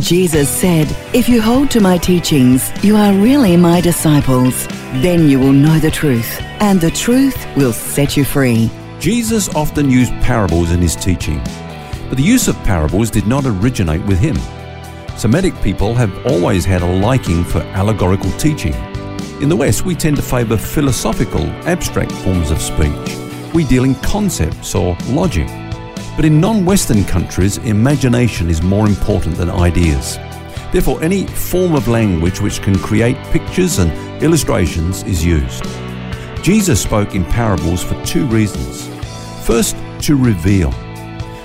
Jesus said, If you hold to my teachings, you are really my disciples. Then you will know the truth, and the truth will set you free. Jesus often used parables in his teaching, but the use of parables did not originate with him. Semitic people have always had a liking for allegorical teaching. In the West, we tend to favour philosophical, abstract forms of speech. We deal in concepts or logic. But in non Western countries, imagination is more important than ideas. Therefore, any form of language which can create pictures and illustrations is used. Jesus spoke in parables for two reasons. First, to reveal.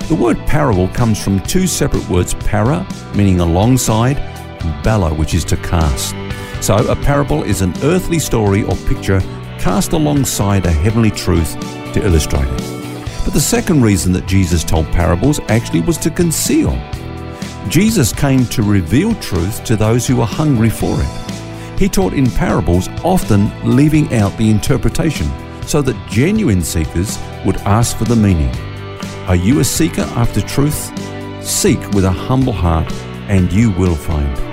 The word parable comes from two separate words para, meaning alongside, and bala, which is to cast. So, a parable is an earthly story or picture cast alongside a heavenly truth to illustrate it. But the second reason that Jesus told parables actually was to conceal. Jesus came to reveal truth to those who were hungry for it. He taught in parables, often leaving out the interpretation, so that genuine seekers would ask for the meaning. Are you a seeker after truth? Seek with a humble heart, and you will find.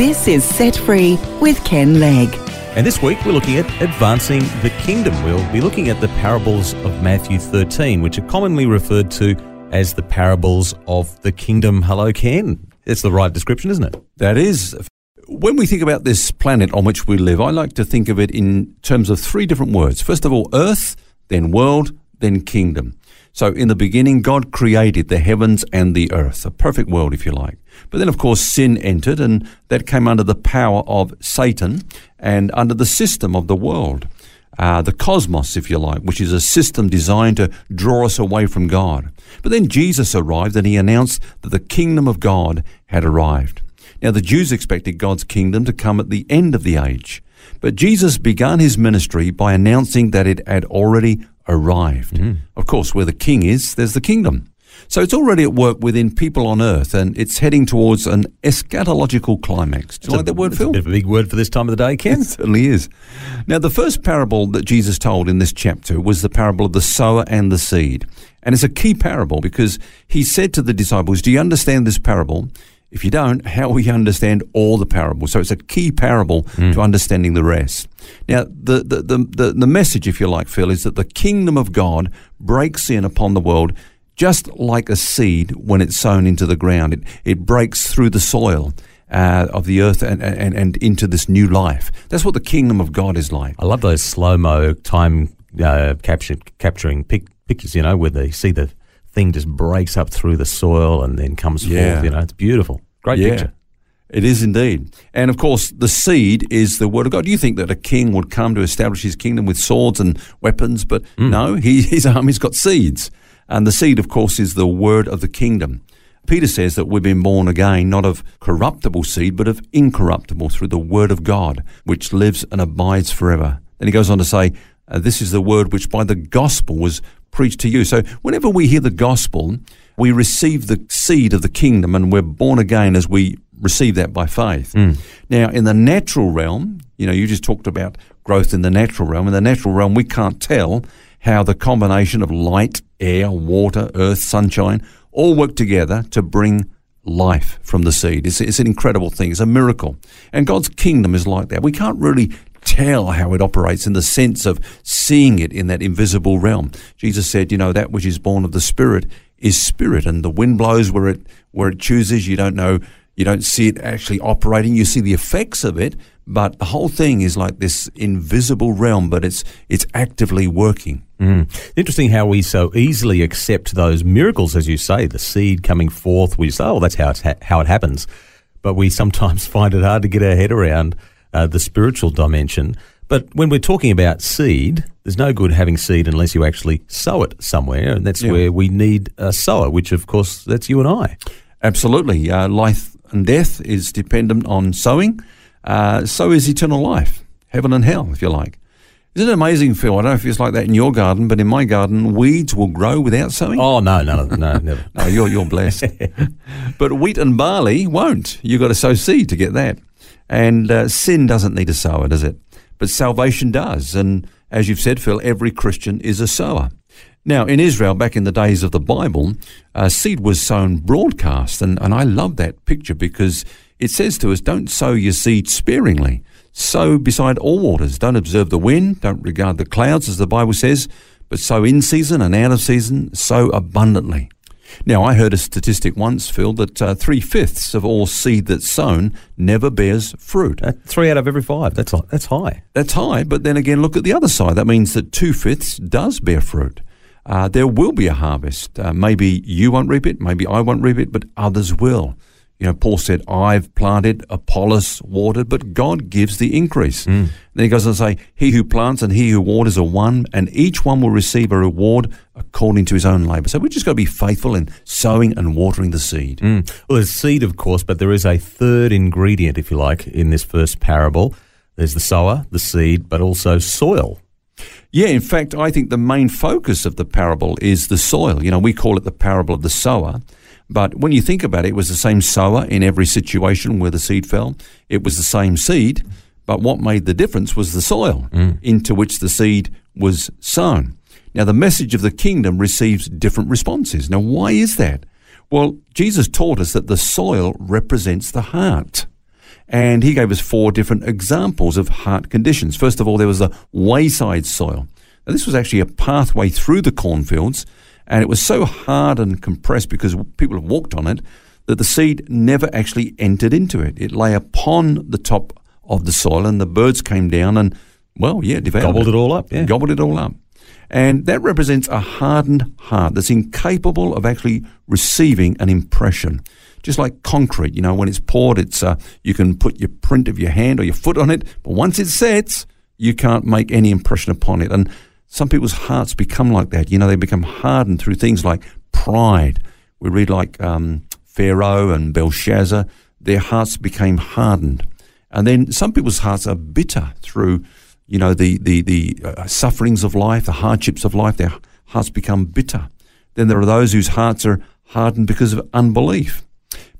This is Set Free with Ken Legg. And this week we're looking at advancing the kingdom. We'll be looking at the parables of Matthew 13, which are commonly referred to as the parables of the kingdom. Hello, Ken. It's the right description, isn't it? That is. When we think about this planet on which we live, I like to think of it in terms of three different words. First of all, earth, then world, then kingdom. So in the beginning, God created the heavens and the earth, a perfect world, if you like. But then, of course, sin entered, and that came under the power of Satan and under the system of the world. Uh, the cosmos, if you like, which is a system designed to draw us away from God. But then Jesus arrived and he announced that the kingdom of God had arrived. Now, the Jews expected God's kingdom to come at the end of the age. But Jesus began his ministry by announcing that it had already arrived. Mm. Of course, where the king is, there's the kingdom. So it's already at work within people on earth and it's heading towards an eschatological climax. Do you like that word, Phil? a a big word for this time of the day, Ken. It certainly is. Now, the first parable that Jesus told in this chapter was the parable of the sower and the seed. And it's a key parable because he said to the disciples, Do you understand this parable? If you don't, how will you understand all the parables? So it's a key parable mm. to understanding the rest. Now, the, the, the, the, the message, if you like, Phil, is that the kingdom of God breaks in upon the world just like a seed when it's sown into the ground. It, it breaks through the soil. Uh, of the earth and, and, and into this new life. That's what the kingdom of God is like. I love those slow mo time uh, capture, capturing pic- pictures, you know, where they see the thing just breaks up through the soil and then comes yeah. forth. You know, it's beautiful. Great yeah. picture. It is indeed. And of course, the seed is the word of God. Do you think that a king would come to establish his kingdom with swords and weapons? But mm. no, he, his army's got seeds. And the seed, of course, is the word of the kingdom. Peter says that we've been born again, not of corruptible seed, but of incorruptible through the word of God, which lives and abides forever. Then he goes on to say, uh, This is the word which by the gospel was preached to you. So whenever we hear the gospel, we receive the seed of the kingdom and we're born again as we receive that by faith. Mm. Now, in the natural realm, you know, you just talked about growth in the natural realm. In the natural realm, we can't tell how the combination of light, air, water, earth, sunshine all work together to bring life from the seed. It's, it's an incredible thing. It's a miracle. And God's kingdom is like that. We can't really tell how it operates in the sense of seeing it in that invisible realm. Jesus said, you know, that which is born of the Spirit is spirit, and the wind blows where it where it chooses. You don't know, you don't see it actually operating. You see the effects of it, but the whole thing is like this invisible realm, but it's it's actively working. Mm. Interesting how we so easily accept those miracles, as you say, the seed coming forth. We say, "Oh, that's how it's ha- how it happens," but we sometimes find it hard to get our head around uh, the spiritual dimension. But when we're talking about seed, there's no good having seed unless you actually sow it somewhere, and that's Yeah. where we need a sower, which of course that's you and I. Absolutely. Uh, life and death is dependent on sowing. Uh, so is eternal life, heaven and hell, if you like. Isn't it amazing, Phil? I don't know if it's like that in your garden, but in my garden, weeds will grow without sowing. Oh no, no, no, no never. No, you're, you're blessed. but wheat and barley won't. You've got to sow seed to get that. And uh, sin doesn't need a sower, does it? But salvation does. And as you've said, Phil, every Christian is a sower. Now, in Israel, back in the days of the Bible, uh, seed was sown broadcast. And, and I love that picture because it says to us, don't sow your seed sparingly. Sow beside all waters. Don't observe the wind. Don't regard the clouds, as the Bible says, but sow in season and out of season. Sow abundantly. Now, I heard a statistic once, Phil, that uh, three fifths of all seed that's sown never bears fruit. Uh, three out of every five. That's that's high. That's high, but then again, look at the other side. That means that two fifths does bear fruit. Uh, there will be a harvest. Uh, maybe you won't reap it, maybe I won't reap it, but others will. You know, Paul said, I've planted, Apollos watered, but God gives the increase. Mm. Then he goes on to say, He who plants and he who waters are one, and each one will receive a reward according to his own labour. So we've just got to be faithful in sowing and watering the seed. Mm. Well, there's seed, of course, but there is a third ingredient, if you like, in this first parable. There's the sower, the seed, but also soil. Yeah, in fact, I think the main focus of the parable is the soil. You know, we call it the parable of the sower. But when you think about it, it was the same sower in every situation where the seed fell. It was the same seed, but what made the difference was the soil mm. into which the seed was sown. Now, the message of the kingdom receives different responses. Now, why is that? Well, Jesus taught us that the soil represents the heart. And he gave us four different examples of heart conditions. First of all, there was the wayside soil. Now, this was actually a pathway through the cornfields, and it was so hard and compressed because people have walked on it that the seed never actually entered into it. It lay upon the top of the soil, and the birds came down and, well, yeah, devoured Gobbled it all up, yeah. Gobbled it all up. And that represents a hardened heart that's incapable of actually receiving an impression. Just like concrete, you know, when it's poured, it's uh, you can put your print of your hand or your foot on it, but once it sets, you can't make any impression upon it. And some people's hearts become like that. You know, they become hardened through things like pride. We read like um, Pharaoh and Belshazzar, their hearts became hardened. And then some people's hearts are bitter through, you know, the, the, the uh, sufferings of life, the hardships of life. Their hearts become bitter. Then there are those whose hearts are hardened because of unbelief.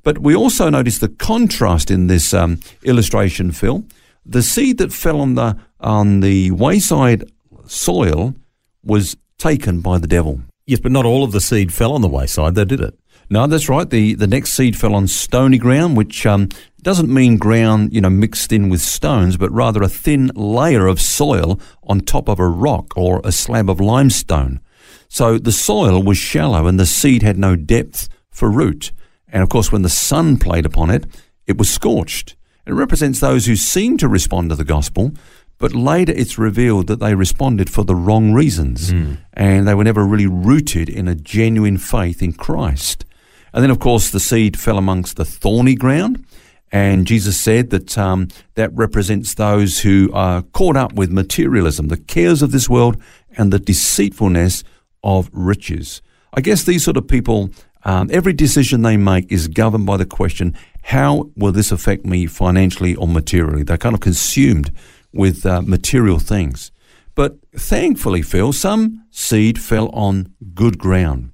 But we also notice the contrast in this um, illustration, Phil. The seed that fell on the on the wayside soil was taken by the devil. Yes, but not all of the seed fell on the wayside, though, did it? No, that's right. The the next seed fell on stony ground, which um, doesn't mean ground you know mixed in with stones, but rather a thin layer of soil on top of a rock or a slab of limestone. So the soil was shallow and the seed had no depth for root. And of course, when the sun played upon it, it was scorched. It represents those who seem to respond to the gospel, but later it's revealed that they responded for the wrong reasons and they were never really rooted in a genuine faith in Christ. And then, of course, the seed fell amongst the thorny ground. And Jesus said that um, that represents those who are caught up with materialism, the cares of this world, and the deceitfulness of riches. I guess these sort of people, um, every decision they make is governed by the question, how will this affect me financially or materially? They're kind of consumed with uh, material things. But thankfully, Phil, some seed fell on good ground.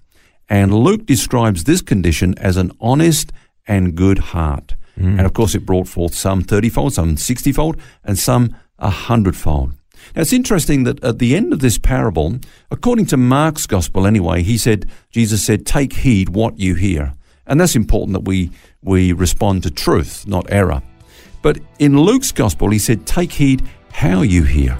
And Luke describes this condition as an honest and good heart. And of course, it brought forth some 30 fold, some 60 fold, and some a hundredfold. Now, it's interesting that at the end of this parable, according to Mark's gospel anyway, he said, Jesus said, take heed what you hear. And that's important that we, we respond to truth, not error. But in Luke's gospel, he said, take heed how you hear.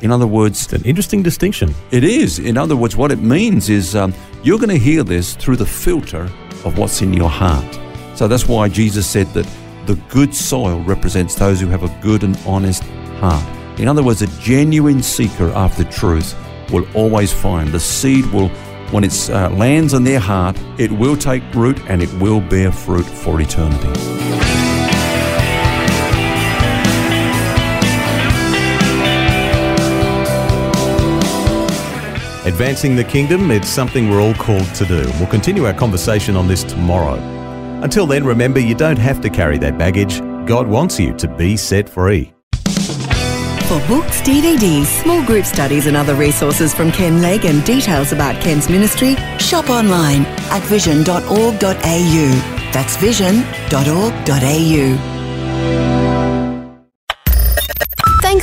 In other words, It's an interesting distinction. it is. In other words, what it means is um, you're going to hear this through the filter of what's in your heart. So that's why Jesus said that the good soil represents those who have a good and honest heart. In other words, a genuine seeker after truth will always find the seed will, when it uh, lands in their heart, it will take root and it will bear fruit for eternity. Advancing the kingdom, it's something we're all called to do. We'll continue our conversation on this tomorrow. Until then, remember you don't have to carry that baggage. God wants you to be set free. For books, DVDs, small group studies, and other resources from Ken Legg and details about Ken's ministry, shop online at vision.org.au. That's vision.org.au.